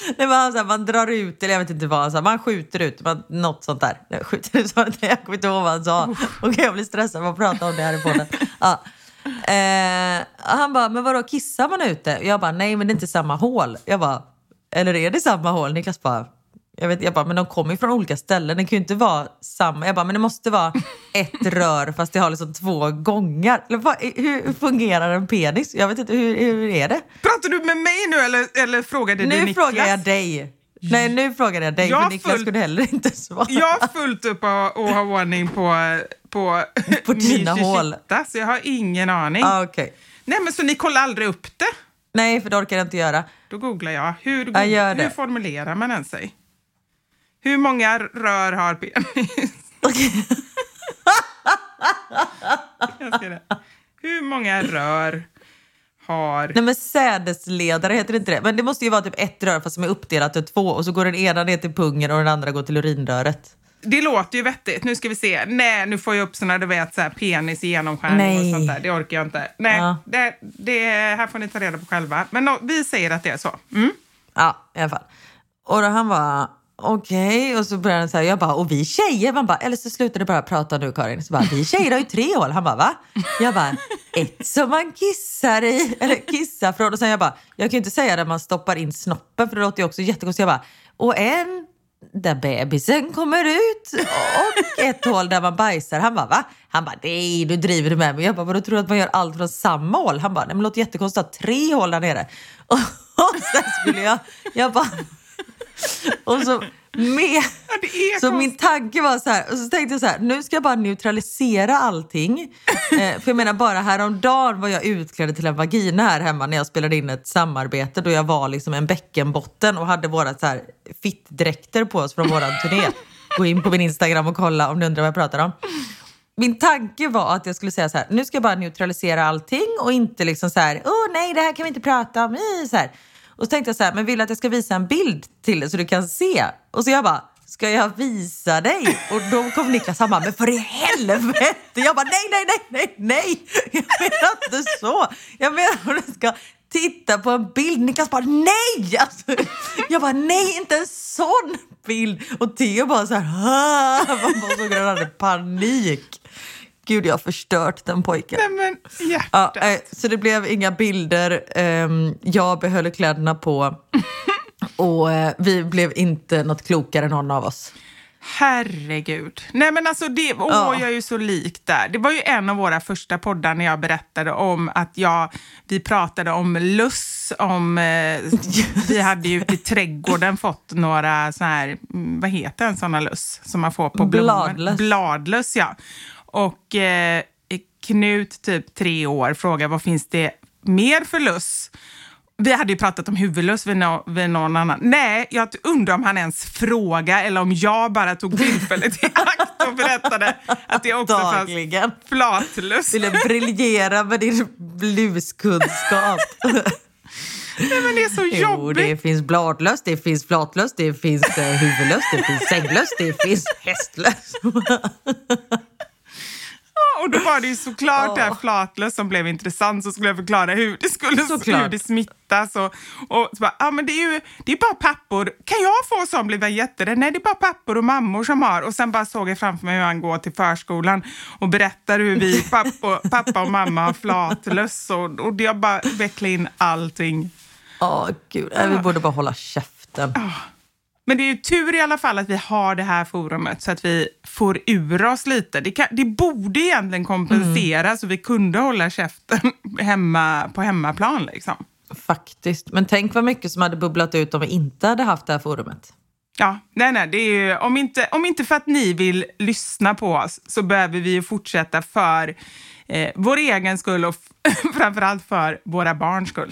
Det var så här, man drar ut, eller jag vet inte vad, så här, man skjuter ut, man, något sånt där. Nej, Skjuter ut, jag kommer inte ihåg vad han sa. Okej, jag blir stressad av att prata om det här i podden. Ja. Eh, han bara, men vadå, kissar man ute? Jag bara, nej men det är inte samma hål. Jag bara, eller är det samma hål? Niklas bara, Jag, vet, jag bara, men de kommer ju från olika ställen. Det kan ju inte vara samma. Jag bara, men det måste vara ett rör fast det har liksom två gångar. Eller, vad, hur fungerar en penis? Jag vet inte, hur, hur är det? Pratar du med mig nu eller, eller frågade du Nu Niklas? frågar jag dig. Nej, nu frågar jag dig, Jag för har Niklas fullt- skulle heller inte svara. Jag har fullt upp att att ha ordning på, på, På dina hål. så jag har ingen aning. Ah, okej. Nej, men så ni kollar aldrig upp det? Nej, för det orkar jag inte göra. Då googlar jag. Hur, Ja, gör det. hur formulerar man den sig? Hur många rör har penis? det. Hur många rör har... Nej men sädesledare heter det inte det. Men det måste ju vara typ ett rör fast som är uppdelat i två och så går den ena ner till pungen och den andra går till urinröret. Det låter ju vettigt. Nu ska vi se. Nej, nu får jag upp såna du vet så här penis genomskärning Nej. och sånt där. Det orkar jag inte. Nej, Ja. det, det här får ni ta reda på själva. Men no, vi säger att det är så. Mm. Ja, i alla fall. Och då han var okej och så började han säga, jag bara, och vi tjejer, man bara, eller så slutar du bara prata nu Karin. Så bara, vi tjejer har ju tre hål. Han bara, va? Jag bara, ett som man kissar i, eller kissar från. Och sen jag bara, jag kan ju inte säga där man stoppar in snoppen för det låter ju också jättekonstigt. Jag bara, och en där bebisen kommer ut och ett hål där man bajsar. Han bara, va? Han bara, nej du driver du med mig. Jag bara, vadå tror du att man gör allt från samma hål? Han bara, nej men det låter jättekonstigt att ha tre hål där nere. Och, och sen skulle jag, jag bara, och så med, så min tanke var så här, och så tänkte jag så här, nu ska jag bara neutralisera allting. Eh, för jag menar bara häromdagen var jag utklädd till en vagina här hemma när jag spelade in ett samarbete då jag var liksom en bäckenbotten och hade våra så här fittdräkter på oss från våran turné. Gå in på min Instagram och kolla om ni undrar vad jag pratar om. Min tanke var att jag skulle säga så här, nu ska jag bara neutralisera allting och inte liksom så här, åh nej det här kan vi inte prata om, i", så här. Och så tänkte jag så här, men vill du att jag ska visa en bild till dig så du kan se? Och så jag bara, ska jag visa dig? Och då kom Niklas han bara, men för i helvete! Jag bara, nej, nej, nej, nej, nej! Jag menar inte så. Jag menar att du ska titta på en bild. Niklas bara, nej! Alltså, jag bara, nej, inte en sån bild! Och Theo bara så här, "Ah!" man bara såg att han hade panik. Gud, jag har förstört den pojken. Nej, men Ja, hjärtat. eh, så det blev inga bilder. Ehm, jag behöll kläderna på. Och eh, vi blev inte något klokare någon av oss. Herregud. Nej men alltså, det, åh, Ja. jag är ju så lik där. Det var ju en av våra första poddar när jag berättade om att jag, vi pratade om luss, om, eh, vi hade ju ute i trädgården fått några så här, mm, vad heter en sån luss som man får på blommor? Bladlöss. Bladlöss, ja. Och eh, Knut, typ tre år, frågade vad finns det mer för luss? Vi hade ju pratat om huvudlöss vid, nå vid någon annan. Nej, jag undrar om han ens frågade eller om jag bara tog tillfället i akt och berättade att det också Dagligen. fanns flatlöss. Ville briljera med din bluskunskap. Nej, men det är så jo, jobbigt. det finns bladlöss, det finns flatlöss, det finns eh, huvudlöss, det finns sänglöss, det finns hästlöss. Och då var det ju såklart det här flatlöss som blev intressant så skulle jag förklara hur det skulle hur det smittas. Och, och så bara, ja men det är ju det är bara pappor. Kan jag få sån blev jag jätterädd. Nej det är bara pappor och mammor som har. Och sen bara såg jag framför mig hur han går till förskolan och berättar hur vi pappa, pappa och mamma har flatlöss. Och, och jag bara vecklar in allting. Åh gud, vi borde bara hålla käften. Men det är ju tur i alla fall att vi har det här forumet så att vi får ur oss lite. Det, kan, det borde egentligen kompensera så vi kunde hålla käften hemma, på hemmaplan. Liksom. Faktiskt. Men tänk vad mycket som hade bubblat ut om vi inte hade haft det här forumet. Ja, nej, nej, det är ju, om, inte, om inte för att ni vill lyssna på oss så behöver vi ju fortsätta för eh, vår egen skull och framförallt för våra barns skull.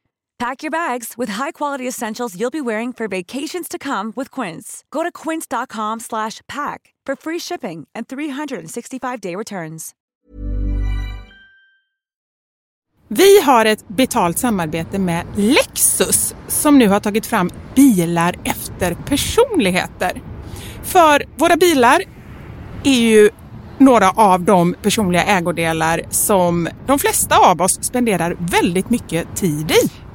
Pack your bags with high-quality essentials you'll be wearing for vacations to come with Quince. Go to quince.com slash pack for free shipping and 365-day returns. Vi har ett betalt samarbete med Lexus som nu har tagit fram bilar efter personligheter. För våra bilar är ju några av de personliga ägodelar som de flesta av oss spenderar väldigt mycket tid i.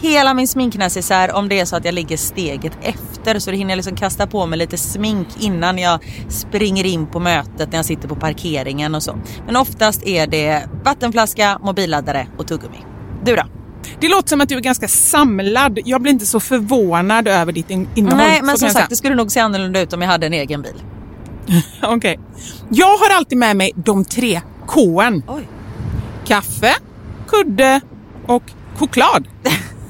hela min sminknecessär om det är så att jag ligger steget efter så då hinner jag liksom kasta på mig lite smink innan jag springer in på mötet när jag sitter på parkeringen och så. Men oftast är det vattenflaska, mobilladdare och tuggummi. Du då? Det låter som att du är ganska samlad. Jag blir inte så förvånad över ditt in- innehåll. Nej men som sagt det skulle nog se annorlunda ut om jag hade en egen bil. Okej. Jag har alltid med mig de tre. Oj. Kaffe, kudde och choklad.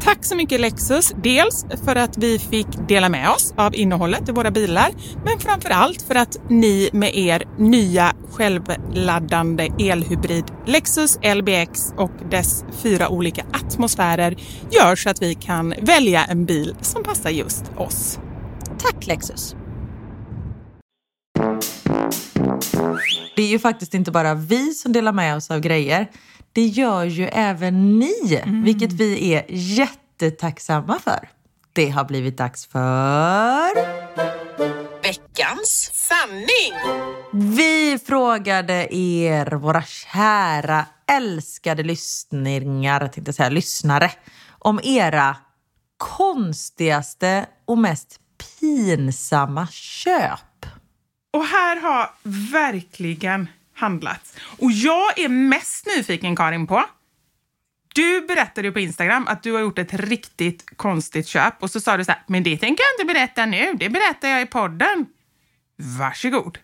Tack så mycket Lexus, dels för att vi fick dela med oss av innehållet i våra bilar, men framför allt för att ni med er nya självladdande elhybrid Lexus LBX och dess fyra olika atmosfärer gör så att vi kan välja en bil som passar just oss. Tack Lexus! Det är ju faktiskt inte bara vi som delar med oss av grejer. Det gör ju även ni, Mm. vilket vi är jättetacksamma för. Det har blivit dags för... Veckans sanning! Vi frågade er, våra kära älskade lyssningar, tänkte jag säga, lyssnare, om era konstigaste och mest pinsamma köp. Och här har verkligen handlats. Och jag är mest nyfiken, Karin, på... Du berättade ju på Instagram att du har gjort ett riktigt konstigt köp och så sa du så här, men det tänker jag inte berätta nu, det berättar jag i podden. Varsågod.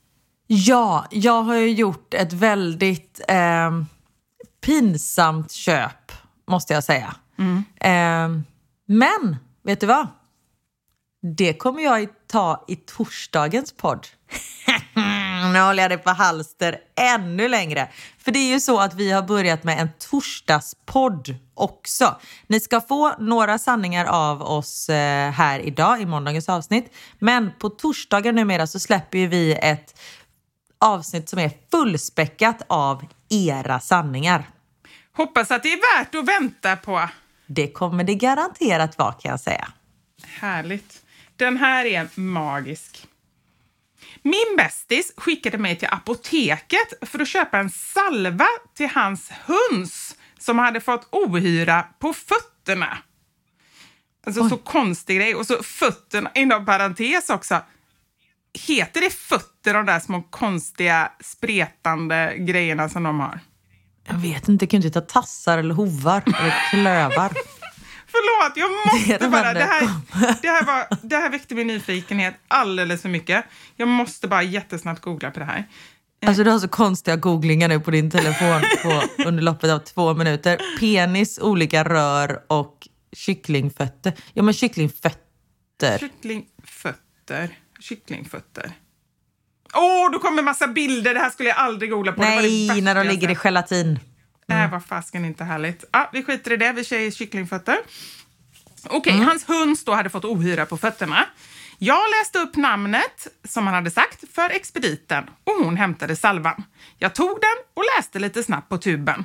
Ja, jag har ju gjort ett väldigt eh, pinsamt köp, måste jag säga. Eh, men, vet du vad? Det kommer jag ta i torsdagens podd. nu håller jag det på halster ännu längre. För det är ju så att vi har börjat med en torsdagspodd också. Ni ska få några sanningar av oss eh, här idag i måndagens avsnitt. Men på torsdagar numera så släpper ju vi ett avsnitt som är fullspäckat av era sanningar. Hoppas att det är värt att vänta på. Det kommer det garanterat vara kan jag säga. Härligt. Den här är magisk. Min bästis skickade mig till apoteket för att köpa en salva till hans höns som hade fått ohyra på fötterna. Alltså så konstig grej. Och så fötterna, inom parentes också. Heter det fötter, de där små konstiga spretande grejerna som de har? Jag vet inte, det kan ju inte heta tassar eller hovar eller klövar. Förlåt, jag Det måste de bara... Det här, det, här var, det här väckte min nyfikenhet alldeles för mycket. Jag måste bara jättesnabbt googla på det här. Alltså du har så konstiga googlingar nu på din telefon på, under loppet av två minuter. Penis, olika rör och kycklingfötter. Ja men kycklingfötter. Kycklingfötter. Kycklingfötter. Åh, oh, då kommer massa bilder. Det här skulle jag aldrig googla på. Det det Nej, när de ligger i sett. Gelatin. Nej, vad fasken inte härligt. Ja, vi skiter i det. Vi kör i kycklingfötter. Okej, Mm. hans höns då hade fått ohyra på fötterna. Jag läste upp namnet som han hade sagt för expediten och hon hämtade salvan. Jag tog den och läste lite snabbt på tuben.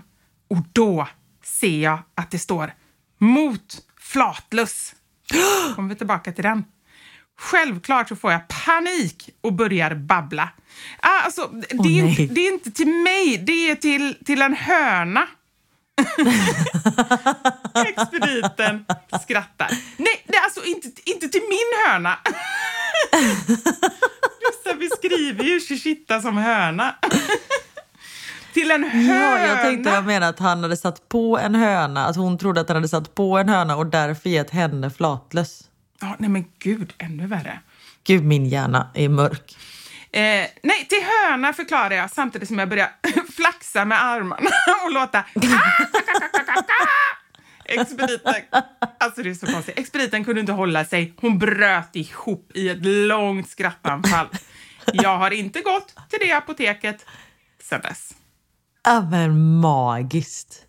Och då ser jag att det står mot flatlöss. Kommer vi tillbaka till den. Självklart så får jag panik och börjar babbla. Ah, alltså, det, Åh, är inte, det är inte till mig, det är till, till en höna. Expediten skrattar. Nej, det är alltså inte, inte till min höna. Vissa beskriver ju Chichita som höna. till en höna. Ja, jag tänkte jag menar att han hade satt på en höna, att hon trodde att han hade satt på en höna och därför gett henne flatlöss. Ja, nej men gud, ännu värre. Gud, min hjärna är mörk. Eh, nej, till höna förklarar jag samtidigt som jag börjar flaxa med armarna och låta... Expediten, alltså det är så konstigt. Expediten kunde inte hålla sig. Hon bröt ihop i ett långt skrattanfall. Jag har inte gått till det apoteket sedan dess. Ja, men magiskt.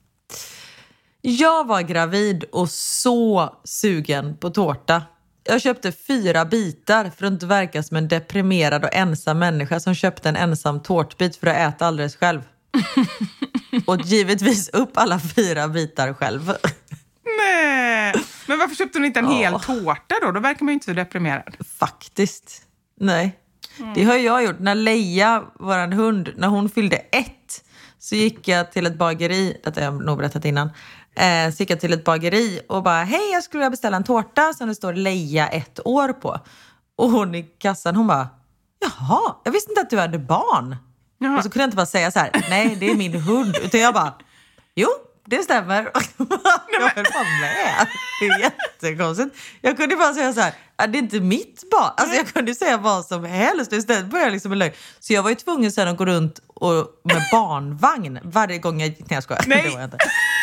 Jag var gravid och så sugen på tårta. Jag köpte fyra bitar för att inte verka som en deprimerad och ensam människa som köpte en ensam tårtbit för att äta alldeles själv. och givetvis upp alla fyra bitar själv. Nej, men varför köpte hon inte en hel Ja. tårta då? Då verkar man ju inte så deprimerad. Faktiskt. Nej. Det har jag gjort. När Leia, vår hund, när hon fyllde ett så gick jag till ett bageri, detta har jag nog berättat innan, eh, så gick jag till ett bageri och bara hej jag skulle vilja beställa en tårta som det står Leia ett år på. Och hon i kassan hon bara jaha, jag visste inte att du hade barn. Jaha. Och så kunde jag inte bara säga så här, nej det är min hund, utan jag bara jo det stämmer. jag höll bara med. Det är jättekonstigt. Jag kunde bara säga så här, "Ja, det är inte mitt barn. Alltså jag kunde säga vad som helst istället började jag liksom med lögn. Så jag var ju tvungen sen att gå runt och, med barnvagn varje gång jag gick. Nej jag skojar. Nej. Det var jag inte.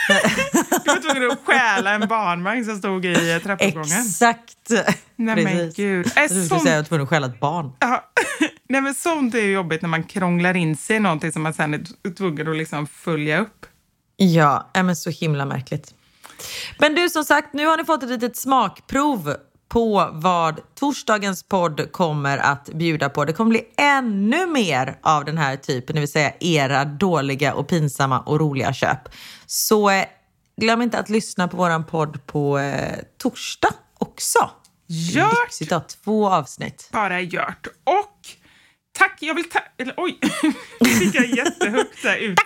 Du var tvungen att stjäla en barnvagn som stod i trappuppgången. Exakt. Nej men gud. Äh, Jag skulle säga att jag var tvungen att stjäla ett barn. Ja. Nej, men sånt är ju jobbigt när man krånglar in sig i någonting som man sen är tvungen att liksom följa upp. Ja, men så himla märkligt. Men du, som sagt, nu har ni fått ett litet smakprov på vad torsdagens podd kommer att bjuda på. Det kommer bli ännu mer av den här typen, det vill säga era dåliga och pinsamma och roliga köp. Så eh, glöm inte att lyssna på våran podd på eh, torsdag också. Gört! Lyxigt att två avsnitt. Bara gjort. Och tack, jag vill tacka... Eller oj, nu fick jag jättehögt där ut.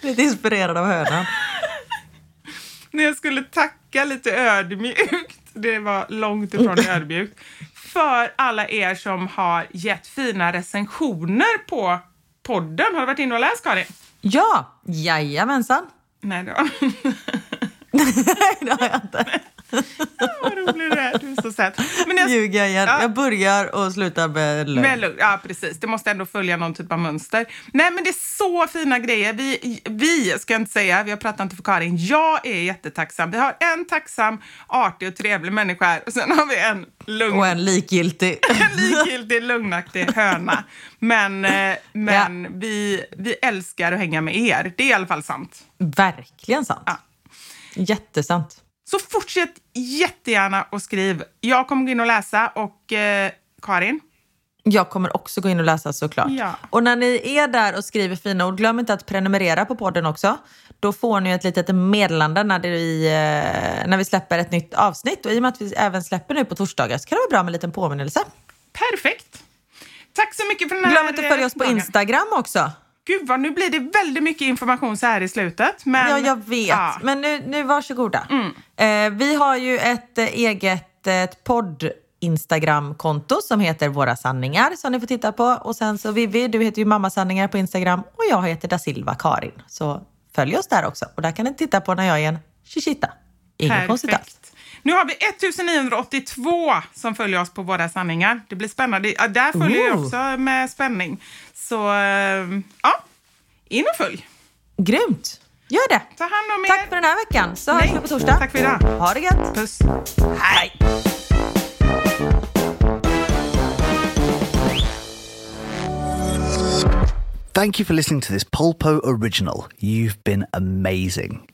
Lite inspirerad av hönan. När jag skulle tacka lite ödmjukt, det var långt ifrån ödmjukt, för alla er som har gett fina recensioner på podden. Har du varit inne och läst, Karin? Ja, jajamensan. Nej, det har Nej, det har jag inte. Vad rolig du. Du är så söt. Men jag, Ljuger jag igen. Ja. Jag börjar och slutar med lögn. Ja, precis. Det måste ändå följa någon typ av mönster. Nej, men det är så fina grejer. Vi, vi ska jag inte säga, vi har pratat inte för Karin. Jag är jättetacksam. Vi har en tacksam, artig och trevlig människa här och sen har vi en lugn, Och en likgiltig. en likgiltig, lugnaktig höna. Men, eh, men vi, vi älskar att hänga med er. Det är i alla fall sant. Verkligen sant. Ja. Jättesant. Så fortsätt jättegärna och skriv. Jag kommer gå in och läsa och eh, Karin? Jag kommer också gå in och läsa såklart. Ja. Och när ni är där och skriver fina ord, glöm inte att prenumerera på podden också. Då får ni ett litet meddelande när, vi, eh, när vi släpper ett nytt avsnitt. Och i och med att vi även släpper nu på torsdagar så kan det vara bra med en liten påminnelse. Perfekt. Tack så mycket för den här Glöm inte att följa oss på. Instagram också. Gud vad, nu blir det väldigt mycket information så här i slutet. Men, Ja, jag vet. Ja. Men nu, nu varsågoda. Eh, vi har ju ett eh, eget ett podd Instagram-konto som heter Våra sanningar som ni får titta på. Och sen så Vivi, du heter ju Mamma Sanningar på Instagram och jag heter da Silva Karin. Så följ oss där också. Och där kan ni titta på när jag är en chichita. Inget konstigt alls. Nu har vi 1982 som följer oss på Våra sanningar. Det blir spännande. Ja, där följer jag Ooh. också med spänning. Så eh, ja, in och följ. Grymt! Gör det! Ta hand om er. Tack för den här veckan så hörs vi på torsdag. tack för idag. Ha det gött! Puss. Hej! Thank you for listening to this Polpo original. You've been amazing.